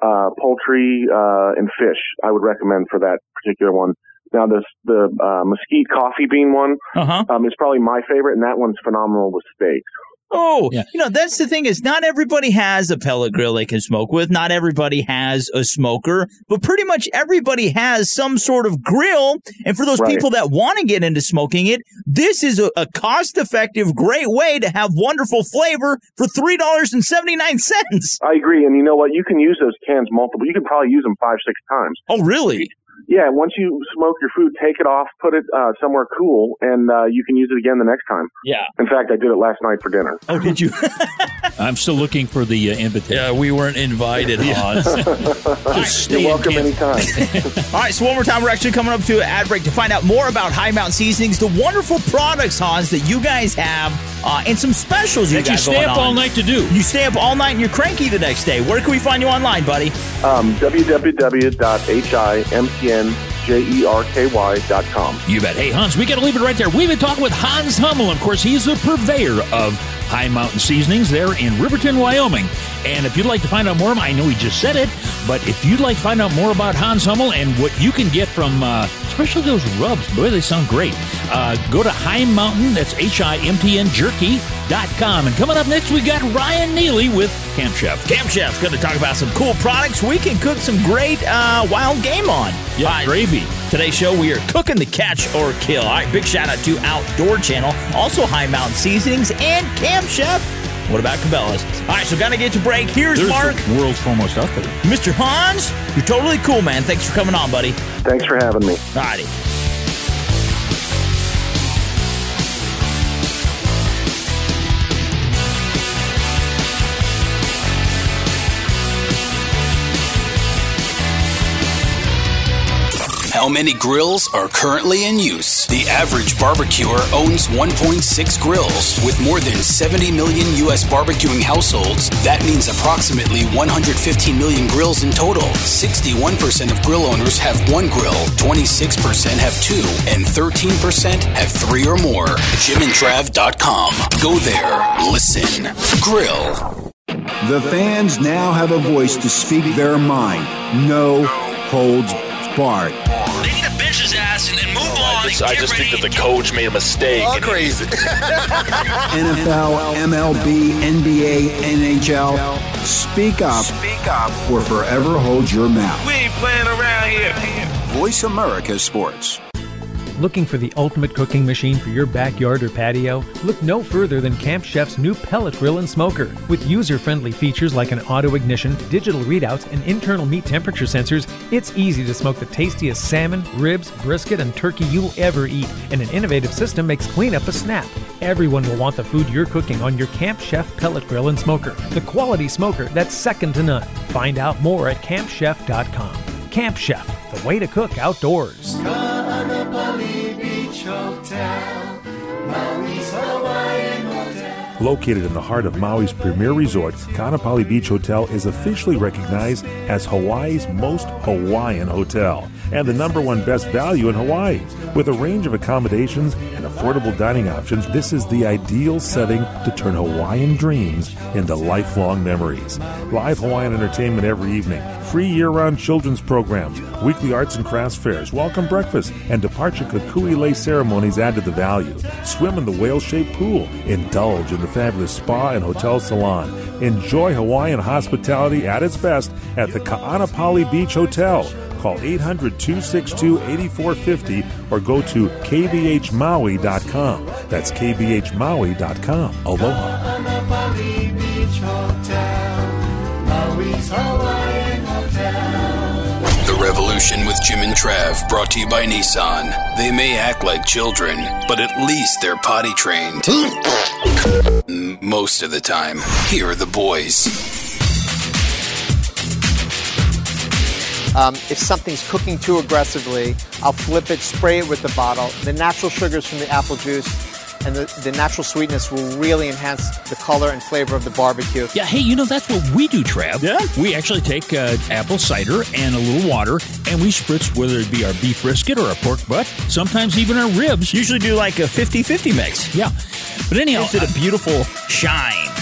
uh, poultry, uh, and fish. I would recommend for that particular one. Now, this the uh, mesquite coffee bean one Uh-huh. um, is probably my favorite, and that one's phenomenal with steaks. Oh, you know, that's the thing is not everybody has a pellet grill they can smoke with. Not everybody has a smoker, but pretty much everybody has some sort of grill. And for those Right. people that want to get into smoking it, this is a, a cost effective, great way to have wonderful flavor for $3.79. I agree, and you know what? You can use those cans multiple. You can probably use them five, six times. Oh, really? Yeah. Once you smoke your food, take it off, put it uh, somewhere cool, and uh, you can use it again the next time. Yeah. In fact, I did it last night for dinner. Oh, did you? I'm still looking for the uh, invitation. Yeah, we weren't invited, Hans. Just You're welcome Kansas. anytime. All right, so one more time, we're actually coming up to an ad break to find out more about High Mountain Seasonings, the wonderful products, Hans, that you guys have, uh, and some specials you That you stay going up on. all night to do. You stay up all night and you're cranky the next day. Where can we find you online, buddy? Um, again www.himtnjerky.com. You bet. Hey, Hans, we got to leave it right there. We've been talking with Hans Hummel. Of course, he's the purveyor of High Mountain Seasonings there in Riverton, Wyoming. And if you'd like to find out more, I know he just said it, but if you'd like to find out more about Hans Hummel and what you can get from, uh, especially those rubs, boy, they sound great. Uh, go to High Mountain, that's H I M T N jerky.com. And coming up next, we got Ryan Neely with Camp Chef. Camp Chef's going to talk about some cool products we can cook some great uh, wild game on. Yeah, gravy. Today's show, we are cooking the catch or kill. All right, big shout out to Outdoor Channel, also High Mountain Seasonings, and Camp Chef. What about Cabela's? All right, so got to get to break. Here's There's Mark. the world's foremost outfitter. Mr. Hans, you're totally cool, man. Thanks for coming on, buddy. Thanks for having me. All righty. How many grills are currently in use? The average barbecuer owns 1.6 grills. With more than 70 million U.S. barbecuing households, that means approximately 115 million grills in total. 61% of grill owners have one grill, 26% have two, and 13% have three or more. JimandTrav.com. Go there, listen, grill. The fans now have a voice to speak their mind. No holds barred. They need his ass and, and move oh, on. I just, I just think that the coach made a mistake. All crazy. NFL, MLB, NBA, NHL. Speak up. Speak up or forever hold your mouth. We ain't playing around here. Voice America Sports. Looking for the ultimate cooking machine for your backyard or patio? Look no further than Camp Chef's new pellet grill and smoker. With user friendly features like an auto ignition, digital readouts, and internal meat temperature sensors, it's easy to smoke the tastiest salmon, ribs, brisket, and turkey you'll ever eat. And an innovative system makes cleanup a snap. Everyone will want the food you're cooking on your Camp Chef pellet grill and smoker. The quality smoker that's second to none. Find out more at campchef.com. Camp Chef, the way to cook outdoors. Kaanapali Located in the heart of Maui's premier resort, Kaanapali Beach Hotel is officially recognized as Hawaii's most Hawaiian hotel and the number one best value in Hawaii. With a range of accommodations and affordable dining options, this is the ideal setting to turn Hawaiian dreams into lifelong memories. Live Hawaiian entertainment every evening, free year round children's programs, weekly arts and crafts fairs, welcome breakfast, and departure kukui lei ceremonies add to the value. Swim in the whale shaped pool, indulge in the fabulous spa and hotel salon. Enjoy Hawaiian hospitality at its best at the Ka'anapali Beach Hotel. Call 800 262 8450 or go to kbhmaui.com. That's kbhmaui.com. Aloha. The Revolution with Jim and Trav, brought to you by Nissan. They may act like children, but at least they're potty trained. Hmm. Most of the time. Here are the boys. Um, if something's cooking too aggressively, I'll flip it, spray it with the bottle. The natural sugars from the apple juice and the, the natural sweetness will really enhance the color and flavor of the barbecue. Yeah, hey, you know, that's what we do, Trav. Yeah. We actually take uh, apple cider and a little water, and we spritz whether it be our beef brisket or our pork butt, sometimes even our ribs. Usually do like a 50 50 mix. Yeah. But anyhow, Gives it a beautiful shine.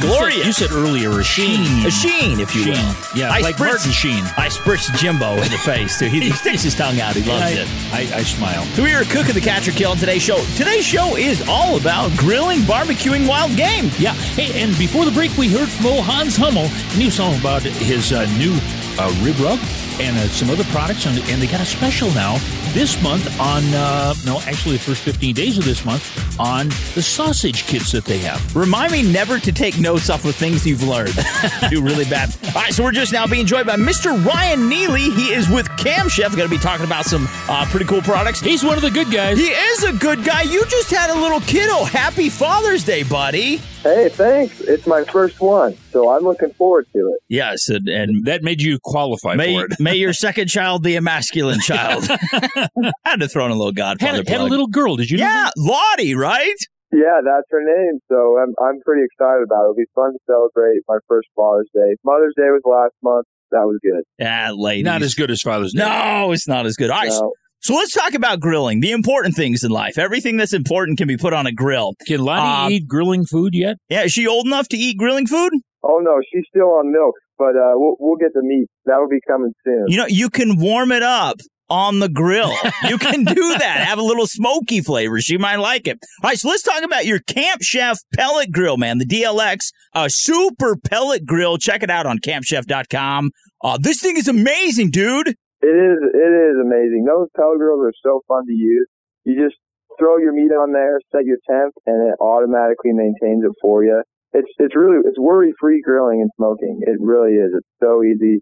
Glorious. You said, you said earlier a sheen. A sheen, if you Sheen. will. Yeah, like Martin Sheen. I spritzed Jimbo in the face, too. He, he sticks his tongue out. He loves I, it. I, I smile. So we are cooking the catcher kill on today's show. Today's show is all about grilling, barbecuing wild game. Yeah. Hey, and before the break, we heard from old Hans Hummel, and he was talking about his uh, new uh, rib rub and uh, some other products, and, and they got a special now this month on, uh, no, actually the first 15 days of this month on the sausage kits that they have. Remind me never to take notes off of things you've learned. Do really bad. All right, so we're just now being joined by Mr. Ryan Neely. He is with Camp Chef. Going to be talking about some uh, pretty cool products. He's one of the good guys. He is a good guy. You just had a little kiddo. Happy Father's Day, buddy. Hey, thanks. It's my first one, so I'm looking forward to it. Yes, and, and that made you qualify may, for it. may your second child be a masculine child. I had to throw in a little Godfather. Had, had a little girl, did you? Yeah, that? Lottie, right? Yeah, that's her name. So I'm I'm pretty excited about it. It'll be fun to celebrate my first Father's Day. Mother's Day was last month. That was good. Yeah, ladies. Not as good as Father's Day. No, it's not as good. All right. No. So let's talk about grilling, the important things in life. Everything that's important can be put on a grill. Can Lottie Um, eat grilling food yet? Yeah, is she old enough to eat grilling food? Oh no, she's still on milk, but uh, we'll we'll get the meat. That'll be coming soon. You know, you can warm it up on the grill. You can do that. Have a little smoky flavor. She might like it. All right, so let's talk about your Camp Chef pellet grill, man. The DLX, a super pellet grill. Check it out on campchef.com. Uh, this thing is amazing, dude. It is it is amazing. Those pellet grills are so fun to use. You just throw your meat on there, set your temp, and it automatically maintains it for you. It's it's really it's worry free grilling and smoking. It really is. It's so easy.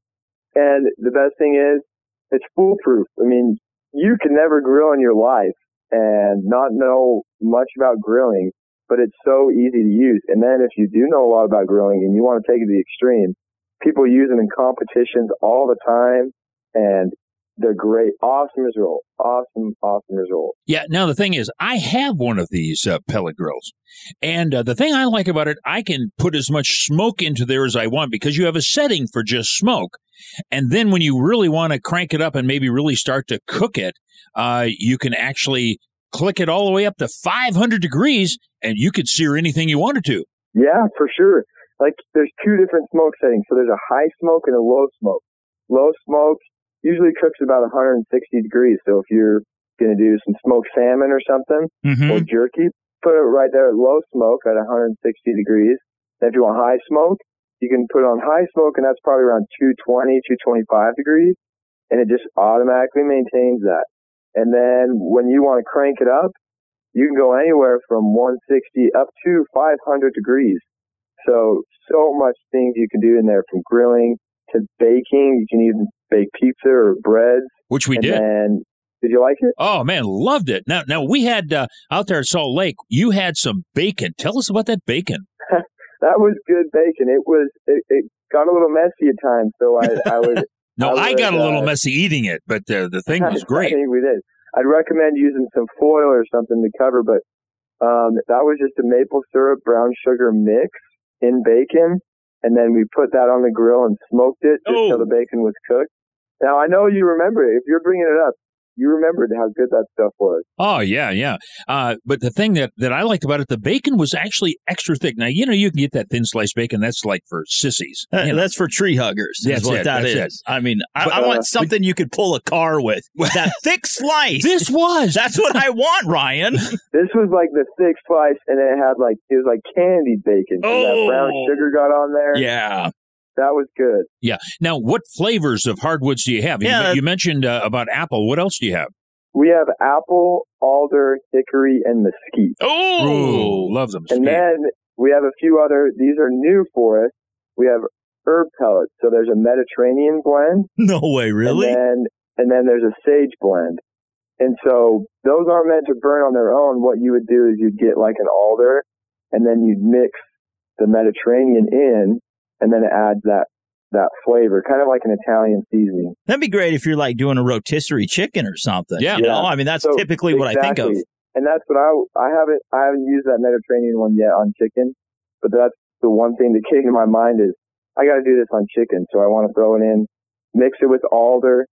And the best thing is it's foolproof. I mean, you can never grill in your life and not know much about grilling, but it's so easy to use. And then if you do know a lot about grilling and you want to take it to the extreme, people use them in competitions all the time and they're great. Awesome result. Awesome, awesome result. Yeah. Now the thing is, I have one of these uh, pellet grills, and uh, the thing I like about it, I can put as much smoke into there as I want because you have a setting for just smoke, and then when you really want to crank it up and maybe really start to cook it, uh, you can actually click it all the way up to 500 degrees, and you could sear anything you wanted to. Yeah, for sure. Like there's two different smoke settings. So there's a high smoke and a low smoke. Low smoke usually cooks about 160 degrees. So if you're going to do some smoked salmon or something Mm-hmm. or jerky, put it right there at low smoke at 160 degrees. Then if you want high smoke, you can put it on high smoke and that's probably around 220, 225 degrees. And it just automatically maintains that. And then when you want to crank it up, you can go anywhere from 160 up to 500 degrees. So, so much things you can do in there from grilling to baking. You can even bake pizza or breads. Which we did. And did you like it? Oh man, loved it. Now, now we had uh, out there at Salt Lake. You had some bacon. Tell us about that bacon. that was good bacon. It was, it, it got a little messy at times. So I, I would. No, I, would, got a little uh, messy eating it, but uh, the thing was great. I think we did. I'd recommend using some foil or something to cover, but Um, that was just a maple syrup brown sugar mix in bacon, and then we put that on the grill and smoked it just Oh. till the bacon was cooked. Now I know you remember it. If you're bringing it up, you remembered how good that stuff was. Oh yeah, yeah. Uh, but the thing that, that I liked about it, the bacon was actually extra thick. Now you know you can get that thin sliced bacon. That's like for sissies. Uh, You know. That's for tree huggers. That's is what it, that that's is. it. I mean, I, But, I uh, want something you could pull a car with. That thick slice. This was. That's what I want, Ryan. This was like the thick slice, and it had like it was like candied bacon. And that brown Oh. sugar got on there. Yeah. That was good. Yeah. Now, what flavors of hardwoods do you have? You- Yeah, you, mentioned uh, about apple. What else do you have? We have apple, alder, hickory, and mesquite. Oh, love them. And then we have a few other. These are new for us. We have herb pellets. So there's a Mediterranean blend. No way, really? And then, and then there's a sage blend. And so those aren't meant to burn on their own. What you would do is you'd get like an alder, and then you'd mix the Mediterranean in, and then it adds that that flavor, kind of like an Italian seasoning. That'd be great if you're like doing a rotisserie chicken or something. Yeah. You know, I mean, that's So, typically what I think of. And that's what I I haven't I haven't used that Mediterranean one yet on chicken, but that's the one thing that came to my mind is I got to do this on chicken. So I want to throw it in, mix it with alder,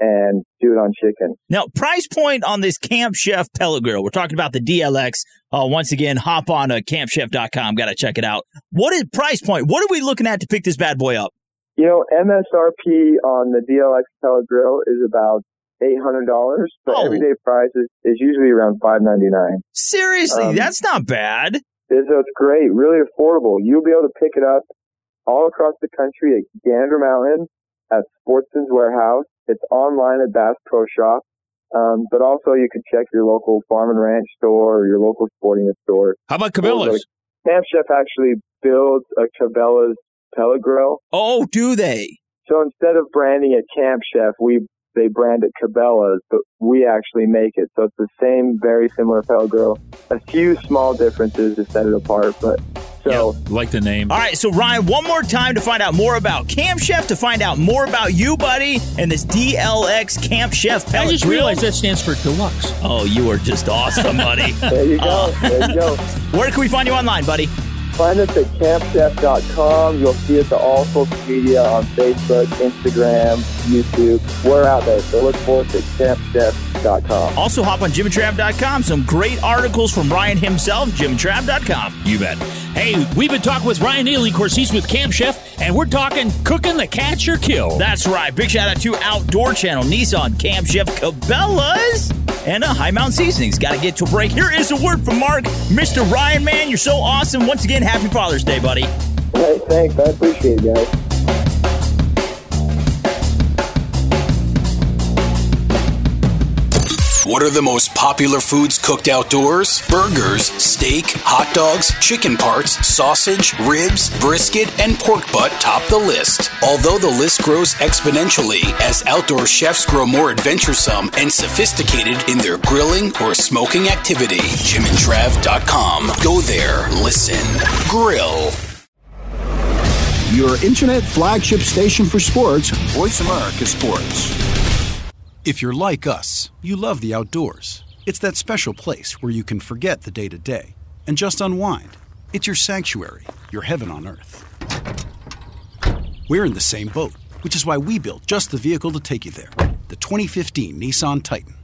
and do it on chicken. Now, price point on this Camp Chef pellet grill. We're talking about the DLX. Uh, once again, hop on uh, campchef.com. Got to check it out. What is price point? What are we looking at to pick this bad boy up? You know, MSRP on the DLX pellet grill is about eight hundred dollars, but Oh. everyday price is, is usually around five ninety nine. Seriously, Um, that's not bad. It's, it's great, really affordable. You'll be able to pick it up all across the country at Gander Mountain, at Sportsman's Warehouse. It's online at Bass Pro Shop. Um, but also you can check your local farm and ranch store or your local sporting goods store. How about Cabela's? Camp Chef actually builds a Cabela's pellet grill. Oh, do they? So instead of branding it Camp Chef, we they brand it Cabela's, but we actually make it. So it's the same, very similar pellet grill. A few small differences to set it apart, but so Like the name. All right, so Ryan, one more time to find out more about Camp Chef, to find out more about you, buddy, and this DLX Camp Chef I pellet just grill. realized that stands for deluxe. Oh, you are just awesome, buddy. there you go. there you go. Where can we find you online, buddy? Find us at campchef.com. You'll see us at all social media on Facebook, Instagram, YouTube. We're out there, so look for us at campchef.com. Also, hop on jimandtrav.com. Some great articles from Ryan himself, jimandtrav.com. You bet. Hey, we've been talking with Ryan Neely. Of course, he's with Camp Chef, and we're talking cooking the catch or kill. That's right. Big shout out to Outdoor Channel, Nissan, Camp Chef, Cabela's, and uh, High Mountain Seasonings. Got to get to a break. Here is a word from Mark. Mr. Ryan, man, you're so awesome. Once again, happy Father's Day, buddy. Hey, thanks. I appreciate it, guys. What are the most popular foods cooked outdoors? Burgers, steak, hot dogs, chicken parts, sausage, ribs, brisket, and pork butt top the list. Although the list grows exponentially as outdoor chefs grow more adventuresome and sophisticated in their grilling or smoking activity. JimandTrav.com. Go there, listen, grill. Your internet flagship station for sports, Voice America Sports. If you're like us, you love the outdoors. It's that special place where you can forget the day to day and just unwind. It's your sanctuary, your heaven on earth. We're in the same boat, which is why we built just the vehicle to take you there the 2015 Nissan Titan.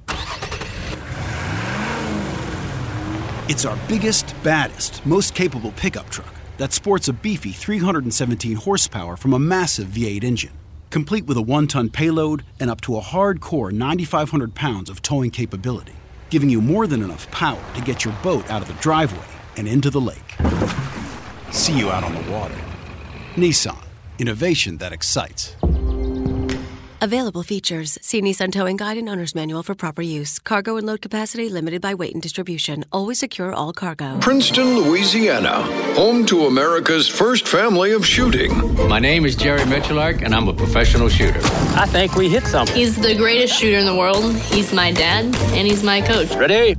It's our biggest, baddest, most capable pickup truck that sports a beefy 317 horsepower from a massive V8 engine, complete with a one ton payload and up to a hardcore 9,500 pounds of towing capability, giving you more than enough power to get your boat out of the driveway and into the lake. See you out on the water. Nissan, innovation that excites. Available features. See Nissan Towing Guide and Owner's Manual for proper use. Cargo and load capacity limited by weight and distribution. Always secure all cargo. Princeton, Louisiana, home to America's first family of shooting. My name is Jerry Miculek, and I'm a professional shooter. I think we hit something. He's the greatest shooter in the world. He's my dad, and he's my coach. Ready?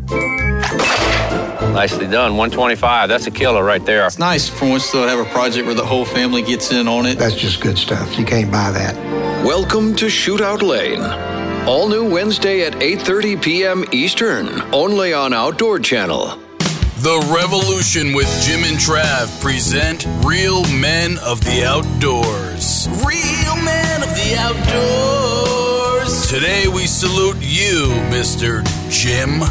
Nicely done. 125. That's a killer right there. It's nice for once to have a project where the whole family gets in on it. That's just good stuff. You can't buy that. Welcome to Shootout Lane. All new Wednesday at 8:30 p.m. Eastern, only on Outdoor Channel. The Revolution with Jim and Trav present Real Men of the Outdoors. Real Men of the Outdoors. Today we salute you, Mr. Jim.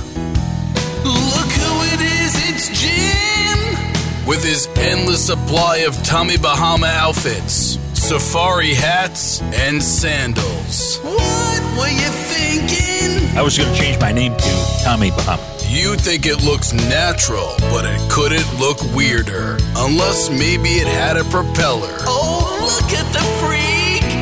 Look who it is, it's Jim! With his endless supply of Tommy Bahama outfits, safari hats, and sandals. What were you thinking? I was going to change my name to Tommy Bahama. You think it looks natural, but it couldn't look weirder. Unless maybe it had a propeller. Oh, look at the freak!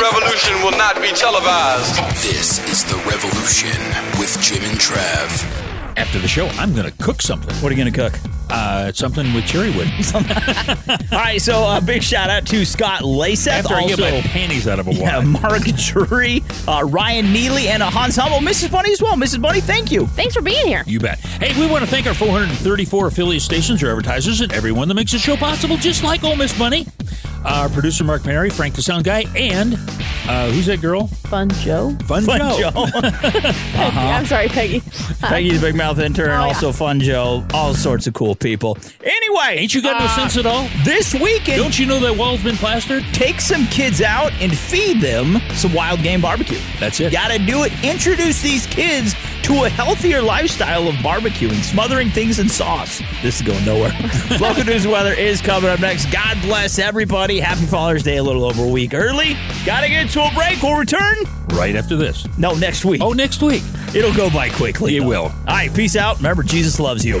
revolution will not be televised. This is the revolution with Jim and Trav. After the show, I'm going to cook something. What are you going to cook? Uh, something with cherry wood. All right, so uh, big shout out to Scott Leysath. After I also, get my panties out of a yeah. Mark Drury, uh, Ryan Neely, and Hans Hummel. Mrs. Bunny as well. Mrs. Bunny, thank you. Thanks for being here. You bet. Hey, we want to thank our 434 affiliate stations, our advertisers, and everyone that makes the show possible, just like Ole Miss Money. Our producer, Mark Mary, Frank the Sound Guy, and uh, who's that girl? Fun Joe. Fun, Fun Joe. Joe. I'm sorry, Peggy. Peggy the Big Mouth Intern, Oh, yeah. also Fun Joe, all sorts of cool people. Anyway, Ain't you got no uh, sense at all? This weekend, Don't you know that wall's been plastered? take some kids out and feed them some wild game barbecue. That's it. Gotta do it. Introduce these kids to a healthier lifestyle of barbecuing, smothering things in sauce. This is going nowhere. Local news and weather is coming up next. God bless everybody. Happy Father's Day a little over a week early. Gotta get to a break. We'll return. Right after this. No, next week. Oh, next week. It'll go by quickly. It though. will. All right, peace out. Remember, Jesus loves you.